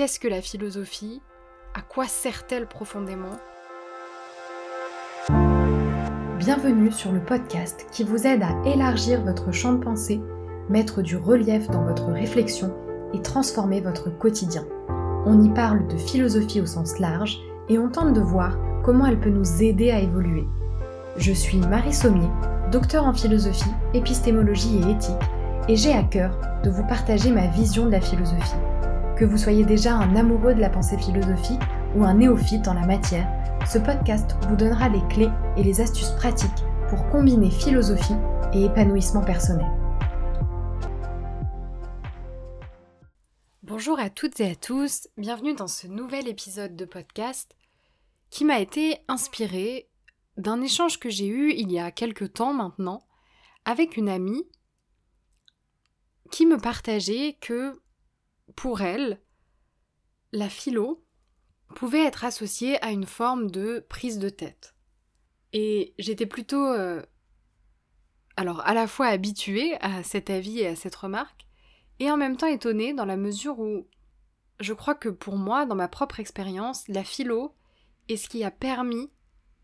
Qu'est-ce que la philosophie? À quoi sert-elle profondément? Bienvenue sur le podcast qui vous aide à élargir votre champ de pensée, mettre du relief dans votre réflexion et transformer votre quotidien. On y parle de philosophie au sens large et on tente de voir comment elle peut nous aider à évoluer. Je suis Marie Sommier, docteur en philosophie, épistémologie et éthique, et j'ai à cœur de vous partager ma vision de la philosophie. Que vous soyez déjà un amoureux de la pensée philosophique ou un néophyte en la matière, ce podcast vous donnera les clés et les astuces pratiques pour combiner philosophie et épanouissement personnel. Bonjour à toutes et à tous, bienvenue dans ce nouvel épisode de podcast qui m'a été inspiré d'un échange que j'ai eu il y a quelque temps maintenant avec une amie qui me partageait que pour elle, la philo pouvait être associée à une forme de prise de tête. Et j'étais plutôt euh, alors à la fois habituée à cet avis et à cette remarque, et en même temps étonnée dans la mesure où je crois que pour moi, dans ma propre expérience, la philo est ce qui a permis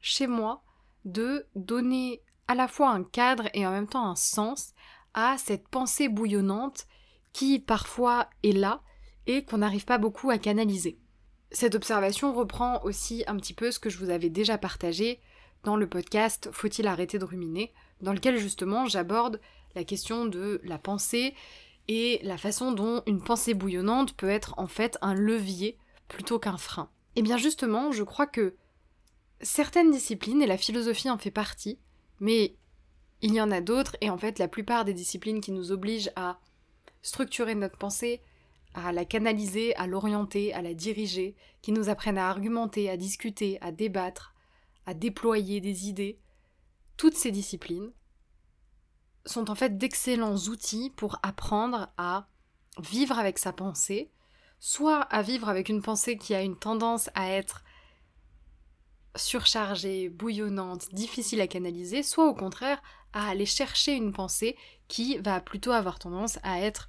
chez moi de donner à la fois un cadre et en même temps un sens à cette pensée bouillonnante qui parfois est là et qu'on n'arrive pas beaucoup à canaliser. Cette observation reprend aussi un petit peu ce que je vous avais déjà partagé dans le podcast Faut-il arrêter de ruminer, dans lequel justement j'aborde la question de la pensée et la façon dont une pensée bouillonnante peut être en fait un levier plutôt qu'un frein. Et eh bien justement, je crois que certaines disciplines, et la philosophie en fait partie, mais il y en a d'autres, et en fait la plupart des disciplines qui nous obligent à structurer notre pensée, à la canaliser, à l'orienter, à la diriger, qui nous apprennent à argumenter, à discuter, à débattre, à déployer des idées, toutes ces disciplines sont en fait d'excellents outils pour apprendre à vivre avec sa pensée, soit à vivre avec une pensée qui a une tendance à être surchargée, bouillonnante, difficile à canaliser, soit au contraire à aller chercher une pensée qui va plutôt avoir tendance à être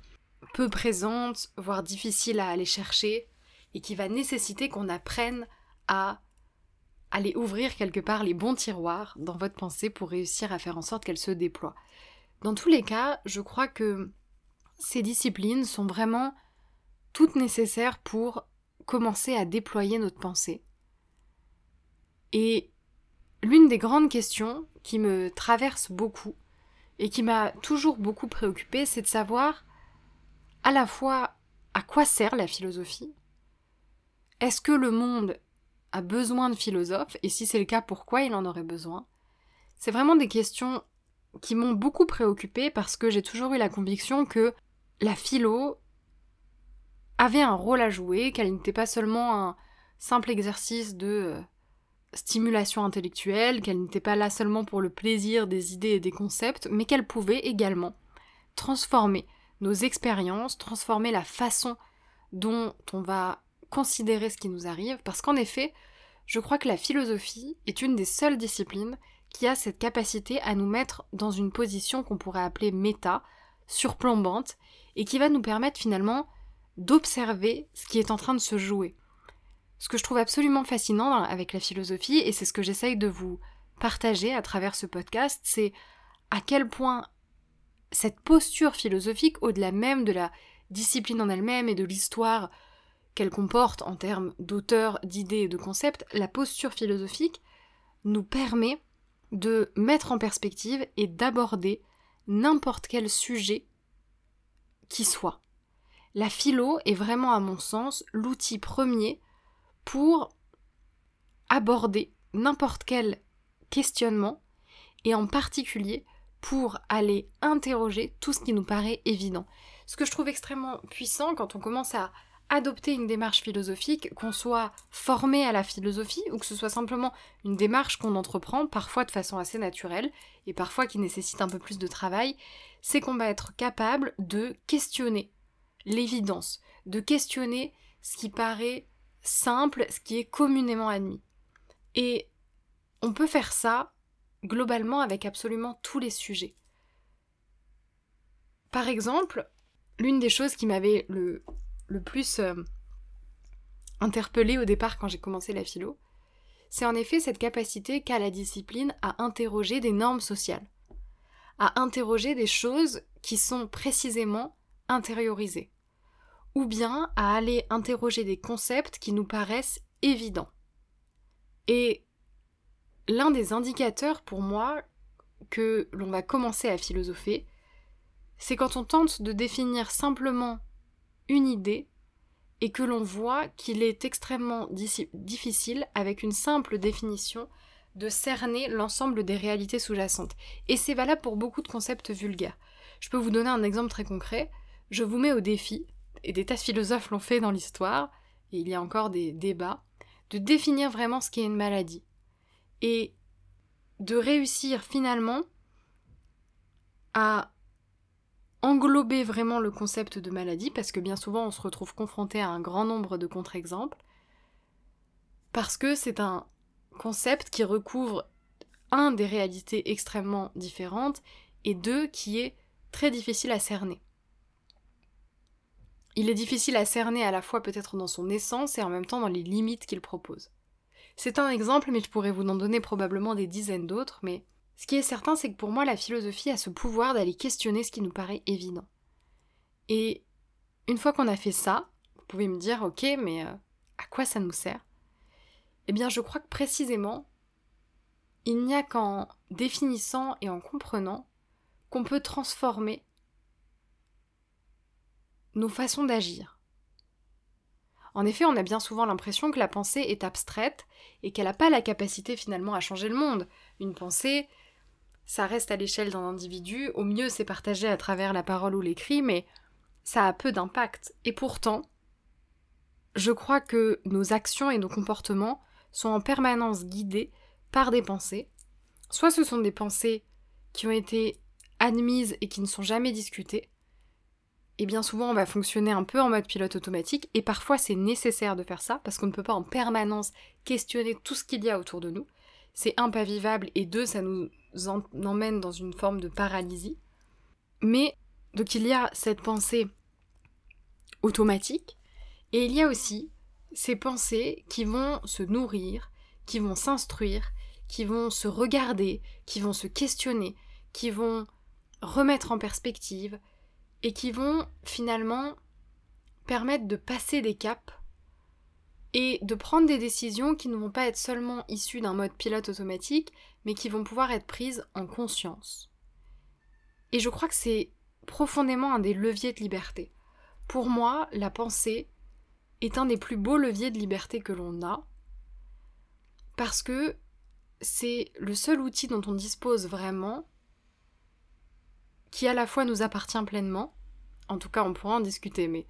peu présente, voire difficile à aller chercher, et qui va nécessiter qu'on apprenne à aller ouvrir quelque part les bons tiroirs dans votre pensée pour réussir à faire en sorte qu'elle se déploie. Dans tous les cas, je crois que ces disciplines sont vraiment toutes nécessaires pour commencer à déployer notre pensée. Et l'une des grandes questions qui me traverse beaucoup et qui m'a toujours beaucoup préoccupée, c'est de savoir à la fois à quoi sert la philosophie Est-ce que le monde a besoin de philosophes Et si c'est le cas, pourquoi il en aurait besoin? C'est vraiment des questions qui m'ont beaucoup préoccupée parce que j'ai toujours eu la conviction que la philo avait un rôle à jouer, qu'elle n'était pas seulement un simple exercice de euh, stimulation intellectuelle, qu'elle n'était pas là seulement pour le plaisir des idées et des concepts, mais qu'elle pouvait également transformer nos expériences, transformer la façon dont on va considérer ce qui nous arrive, parce qu'en effet, je crois que la philosophie est une des seules disciplines qui a cette capacité à nous mettre dans une position qu'on pourrait appeler méta, surplombante, et qui va nous permettre finalement d'observer ce qui est en train de se jouer. Ce que je trouve absolument fascinant avec la philosophie, et c'est ce que j'essaye de vous partager à travers ce podcast, c'est à quel point cette posture philosophique, au-delà même de la discipline en elle-même et de l'histoire qu'elle comporte en termes d'auteur, d'idées et de concepts, la posture philosophique nous permet de mettre en perspective et d'aborder n'importe quel sujet qui soit. La philo est vraiment, à mon sens, l'outil premier pour aborder n'importe quel questionnement et en particulier pour aller interroger tout ce qui nous paraît évident. Ce que je trouve extrêmement puissant quand on commence à adopter une démarche philosophique, qu'on soit formé à la philosophie ou que ce soit simplement une démarche qu'on entreprend, parfois de façon assez naturelle et parfois qui nécessite un peu plus de travail, c'est qu'on va être capable de questionner l'évidence, de questionner ce qui paraît simple, ce qui est communément admis. Et on peut faire ça globalement avec absolument tous les sujets. Par exemple, l'une des choses qui m'avait le, plus euh, interpellée au départ quand j'ai commencé la philo, c'est en effet cette capacité qu'a la discipline à interroger des normes sociales, à interroger des choses qui sont précisément intériorisées, ou bien à aller interroger des concepts qui nous paraissent évidents. Et l'un des indicateurs pour moi que l'on va commencer à philosopher, c'est quand on tente de définir simplement une idée et que l'on voit qu'il est extrêmement difficile, avec une simple définition, de cerner l'ensemble des réalités sous-jacentes. Et c'est valable pour beaucoup de concepts vulgaires. Je peux vous donner un exemple très concret. Je vous mets au défi, et des tas de philosophes l'ont fait dans l'histoire, et il y a encore des débats, de définir vraiment ce qu'est une maladie. Et de réussir finalement à englober vraiment le concept de maladie, parce que bien souvent on se retrouve confronté à un grand nombre de contre-exemples, parce que c'est un concept qui recouvre un des réalités extrêmement différentes et deux qui est très difficile à cerner. Il est difficile à cerner à la fois peut-être dans son essence et en même temps dans les limites qu'il propose. C'est un exemple, mais je pourrais vous en donner probablement des dizaines d'autres, mais ce qui est certain, c'est que pour moi, la philosophie a ce pouvoir d'aller questionner ce qui nous paraît évident. Et une fois qu'on a fait ça, vous pouvez me dire, ok, mais euh, à quoi ça nous sert? Eh bien, je crois que précisément, il n'y a qu'en définissant et en comprenant qu'on peut transformer nos façons d'agir. En effet, on a bien souvent l'impression que la pensée est abstraite et qu'elle n'a pas la capacité finalement à changer le monde. Une pensée, ça reste à l'échelle d'un individu, au mieux c'est partagé à travers la parole ou l'écrit, mais ça a peu d'impact. Et pourtant, je crois que nos actions et nos comportements sont en permanence guidés par des pensées. Soit ce sont des pensées qui ont été admises et qui ne sont jamais discutées, et bien souvent on va fonctionner un peu en mode pilote automatique, et parfois c'est nécessaire de faire ça, parce qu'on ne peut pas en permanence questionner tout ce qu'il y a autour de nous. C'est un, pas vivable, et deux, ça nous emmène dans une forme de paralysie. Mais, donc il y a cette pensée automatique, et il y a aussi ces pensées qui vont se nourrir, qui vont s'instruire, qui vont se regarder, qui vont se questionner, qui vont remettre en perspective, et qui vont finalement permettre de passer des caps et de prendre des décisions qui ne vont pas être seulement issues d'un mode pilote automatique, mais qui vont pouvoir être prises en conscience. Et je crois que c'est profondément un des leviers de liberté. Pour moi, la pensée est un des plus beaux leviers de liberté que l'on a, parce que c'est le seul outil dont on dispose vraiment, qui à la fois nous appartient pleinement, en tout cas on pourra en discuter, mais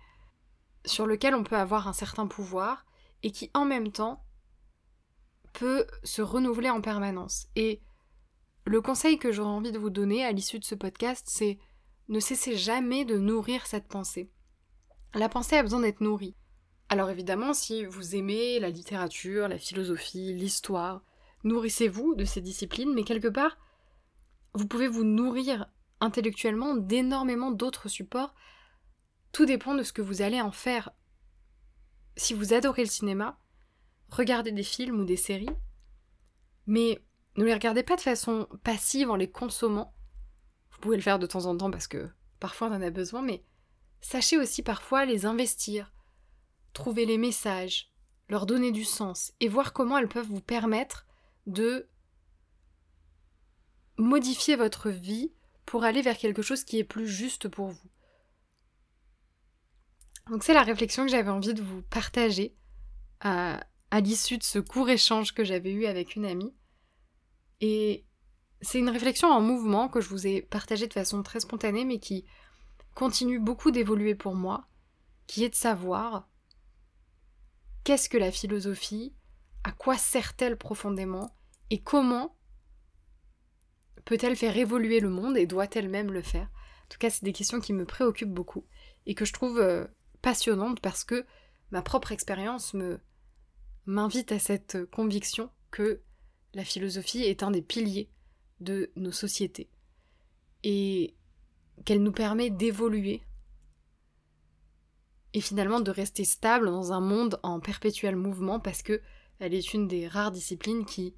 sur lequel on peut avoir un certain pouvoir, et qui en même temps peut se renouveler en permanence. Et le conseil que j'aurais envie de vous donner à l'issue de ce podcast, c'est ne cessez jamais de nourrir cette pensée. La pensée a besoin d'être nourrie. Alors évidemment, si vous aimez la littérature, la philosophie, l'histoire, nourrissez-vous de ces disciplines, mais quelque part, vous pouvez vous nourrir intellectuellement d'énormément d'autres supports. Tout dépend de ce que vous allez en faire si vous adorez le cinéma, regardez des films ou des séries, mais ne les regardez pas de façon passive en les consommant. Vous pouvez le faire de temps en temps parce que parfois on en a besoin, mais sachez aussi parfois les investir, trouver les messages, leur donner du sens et voir comment elles peuvent vous permettre de modifier votre vie pour aller vers quelque chose qui est plus juste pour vous. Donc c'est la réflexion que j'avais envie de vous partager à, l'issue de ce court échange que j'avais eu avec une amie. Et c'est une réflexion en mouvement que je vous ai partagée de façon très spontanée mais qui continue beaucoup d'évoluer pour moi, qui est de savoir qu'est-ce que la philosophie, à quoi sert-elle profondément et comment peut-elle faire évoluer le monde et doit-elle même le faire? En tout cas, c'est des questions qui me préoccupent beaucoup et que je trouve euh, passionnante parce que ma propre expérience me m'invite à cette conviction que la philosophie est un des piliers de nos sociétés et qu'elle nous permet d'évoluer et finalement de rester stable dans un monde en perpétuel mouvement parce que elle est une des rares disciplines qui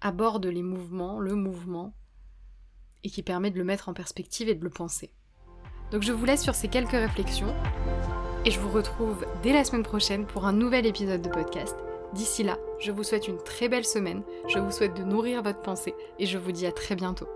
aborde les mouvements, le mouvement, et qui permet de le mettre en perspective et de le penser. Donc je vous laisse sur ces quelques réflexions, et je vous retrouve dès la semaine prochaine pour un nouvel épisode de podcast. D'ici là, je vous souhaite une très belle semaine, je vous souhaite de nourrir votre pensée, et je vous dis à très bientôt.